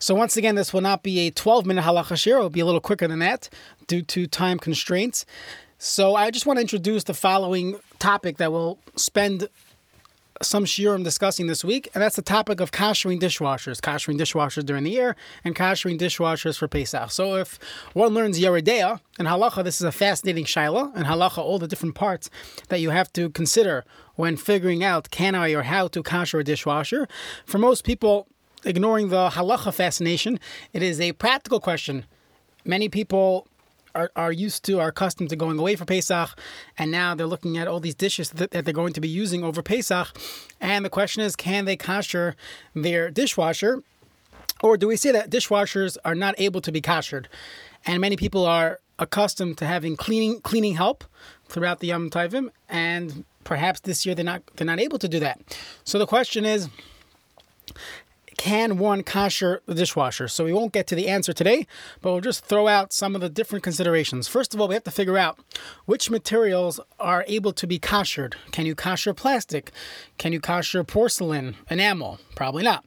So once again, this will not be a 12 minute halacha shiur. It will be a little quicker than that due to time constraints. So I just want to introduce the following topic that we'll spend some shiurim discussing this week, and that's the topic of kashering dishwashers, kashering dishwashers during the year, and kashering dishwashers for Pesach. So if one learns Yoreh De'ah and halacha, this is a fascinating shaila, and halacha, all the different parts that you have to consider when figuring out can I or how to kasher a dishwasher. For most people, ignoring the halacha fascination, it is a practical question. Many people are, are used to, are accustomed to going away for Pesach, and now they're looking at all these dishes that, that they're going to be using over Pesach. And the question is, can they kasher their dishwasher? Or do we say that dishwashers are not able to be kashered? And many people are accustomed to having cleaning cleaning help throughout the Yom Tovim, and perhaps this year they're not they're not able to do that. So the question is, can one kasher the dishwasher? So we won't get to the answer today, but we'll just throw out some of the different considerations. First of all, we have to figure out which materials are able to be kashered. Can you kasher plastic? Can you kasher porcelain, enamel? Probably not.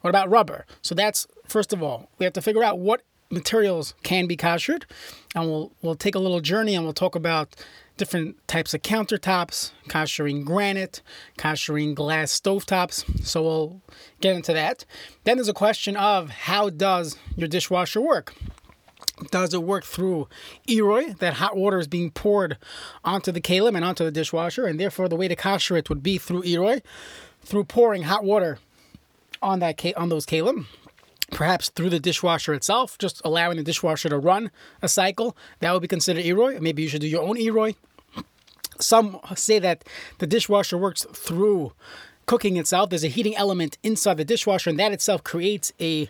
What about rubber? So that's first of all, we have to figure out what materials can be kashered, and we'll we'll take a little journey and we'll talk about different types of countertops, kashering granite, kashering glass stovetops. So we'll get into that. Then there's a question of how does your dishwasher work? Does it work through Iroi, that hot water is being poured onto the kalim and onto the dishwasher, and therefore the way to kasher it would be through Iroi, through pouring hot water on that on those kalim perhaps through the dishwasher itself, just allowing the dishwasher to run a cycle. That would be considered Iroi. Maybe you should do your own Iroi. Some say that the dishwasher works through cooking itself. There's a heating element inside the dishwasher, and that itself creates a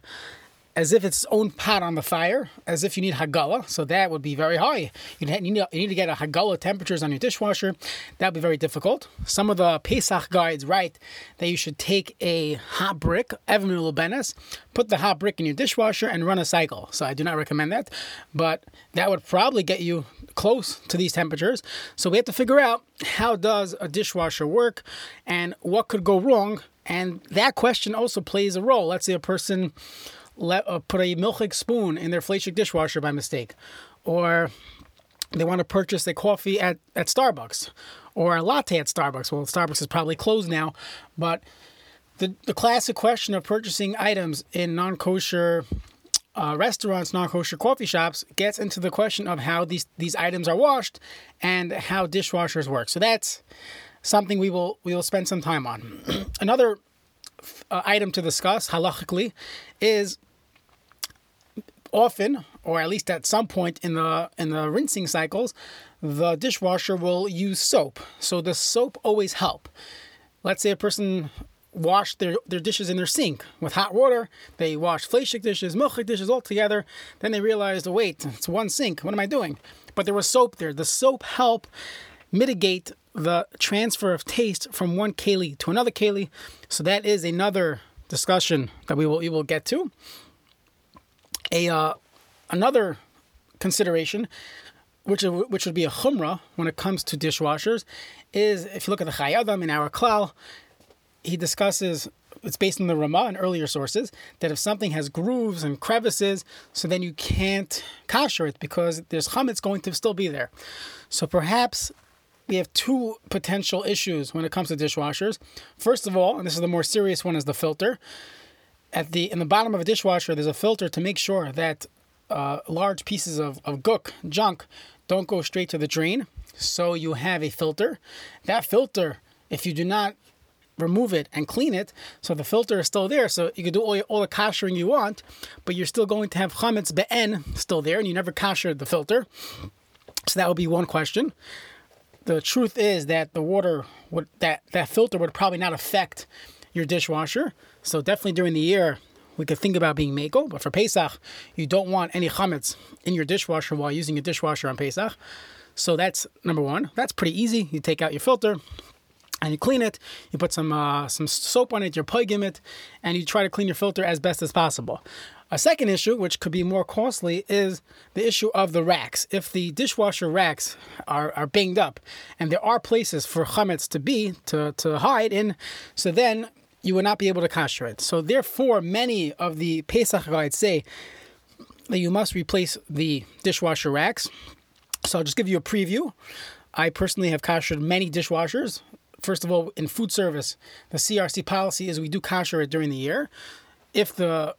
as if it's own pot on the fire, as if you need Hagala. So that would be very high. You need, you need to get a Hagala temperatures on your dishwasher. That would be very difficult. Some of the Pesach guides write that you should take a hot brick, Evan Benes, put the hot brick in your dishwasher and run a cycle. So I do not recommend that, but that would probably get you close to these temperatures. So we have to figure out how does a dishwasher work and what could go wrong. And that question also plays a role. Let's say a person let, uh, put a milchig spoon in their Fleischig dishwasher by mistake, or they want to purchase a coffee at, at Starbucks or a latte at Starbucks. Well, Starbucks is probably closed now, but the, the classic question of purchasing items in non kosher uh, restaurants, non kosher coffee shops gets into the question of how these, these items are washed and how dishwashers work. So that's something we will we will spend some time on. Another uh, item to discuss halachically is often, or at least at some point in the in the rinsing cycles, the dishwasher will use soap. So the soap always help. Let's say a person washed their, their dishes in their sink with hot water. They washed fleishik dishes, milchik dishes all together. Then they realized, oh, wait, it's one sink. What am I doing? But there was soap there. The soap help mitigate the transfer of taste from one keli to another keli. So that is another discussion that we will we will get to a uh, another consideration, which which would be a chumrah when it comes to dishwashers, is if you look at the Chayei Adam in our klal, he discusses it's based on the Rama and earlier sources that if something has grooves and crevices, so then you can't kasher it because there's chametz going to still be there. So perhaps we have two potential issues when it comes to dishwashers. First of all, and this is the more serious one, is the filter at the in the bottom of a dishwasher, there's a filter to make sure that uh, large pieces of, of gook, junk, don't go straight to the drain. So you have a filter. That filter, if you do not remove it and clean it, so the filter is still there. So you can do all, all the kashering you want, but you're still going to have chametz be'en still there, and you never kashered the filter. So that would be one question. The truth is that the water would that that filter would probably not affect your dishwasher. So definitely during the year, we could think about being mako, but for Pesach, you don't want any chametz in your dishwasher while using a dishwasher on Pesach. So that's number one. That's pretty easy. You take out your filter and you clean it. You put some uh, some soap on it, you poigim it, and you try to clean your filter as best as possible. A second issue, which could be more costly, is the issue of the racks. If the dishwasher racks are, are banged up and there are places for chametz to be, to, to hide in, so then you would not be able to kasher it. So therefore, many of the Pesach guides say that you must replace the dishwasher racks. So I'll just give you a preview. I personally have kashered many dishwashers. First of all, in food service, the CRC policy is we do kasher it during the year. If the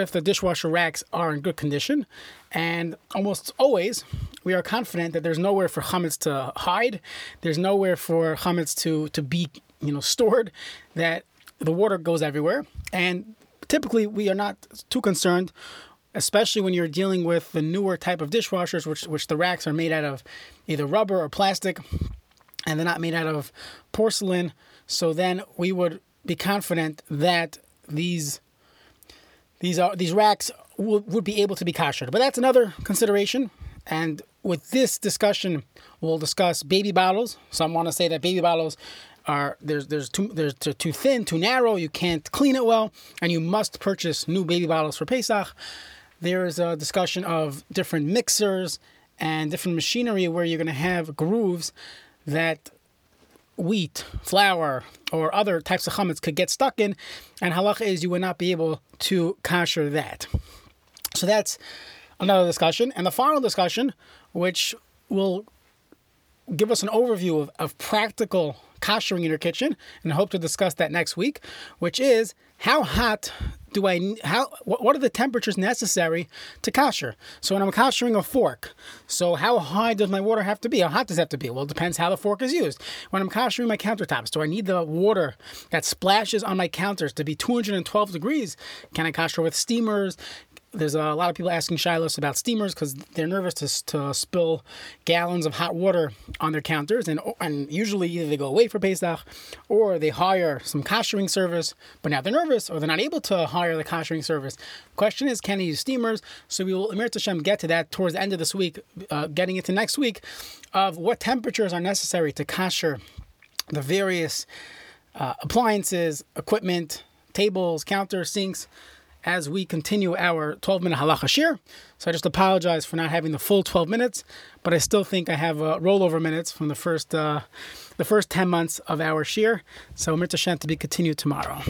if the dishwasher racks are in good condition, and almost always we are confident that there's nowhere for chametz to hide, there's nowhere for chametz to to be you know stored, that the water goes everywhere, and typically we are not too concerned especially when you're dealing with the newer type of dishwashers, which which the racks are made out of either rubber or plastic, and they're not made out of porcelain. So then we would be confident that these these are these racks would, would be able to be kashered. But that's another consideration. And with this discussion, we'll discuss baby bottles. Some want to say that baby bottles are there's there's too there's too thin, too narrow. You can't clean it well, and you must purchase new baby bottles for Pesach. There is a discussion of different mixers and different machinery where you're going to have grooves that wheat, flour, or other types of chametz could get stuck in, and halacha is you would not be able to kasher that. So that's another discussion. And the final discussion, which will give us an overview of, of practical kashering in your kitchen, and I hope to discuss that next week, which is how hot do I how what are the temperatures necessary to kasher? So when I'm kashering a fork, so how high does my water have to be? How hot does it have to be? Well, it depends how the fork is used. When I'm kashering my countertops, do I need the water that splashes on my counters to be 212 degrees? Can I kasher with steamers? There's a lot of people asking shailos about steamers because they're nervous to, to spill gallons of hot water on their counters, and and usually either they go away for Pesach or they hire some kashering service, but now they're nervous or they're not able to hire the kashering service. Question is, can they use steamers? So we will Emir Tashem get to that towards the end of this week, uh, getting into next week, of what temperatures are necessary to kasher the various uh, appliances, equipment, tables, counters, sinks as we continue our 12 minute halacha shiur. So I just apologize for not having the full 12 minutes, but I still think I have uh, rollover minutes from the first uh, the first 10 months of our shiur. So Mirta to be continued tomorrow.